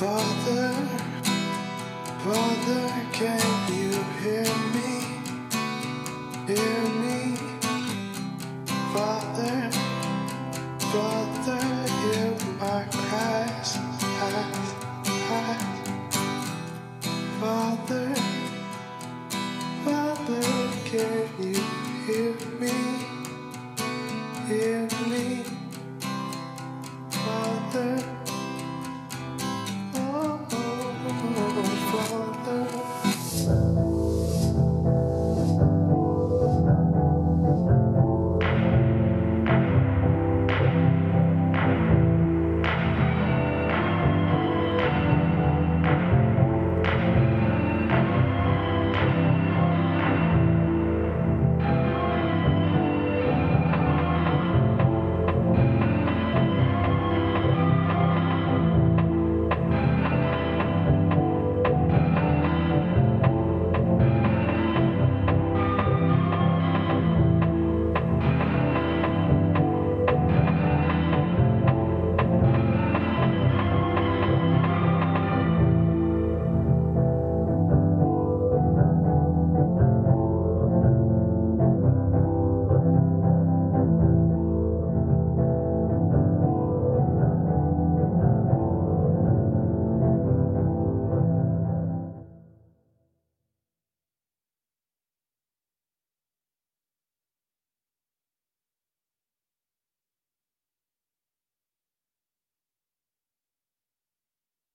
Father, Father, can you hear me? Hear me, Father, Father, hear my cries, cries, cries. Father, Father, can you hear me? Hear me, Father.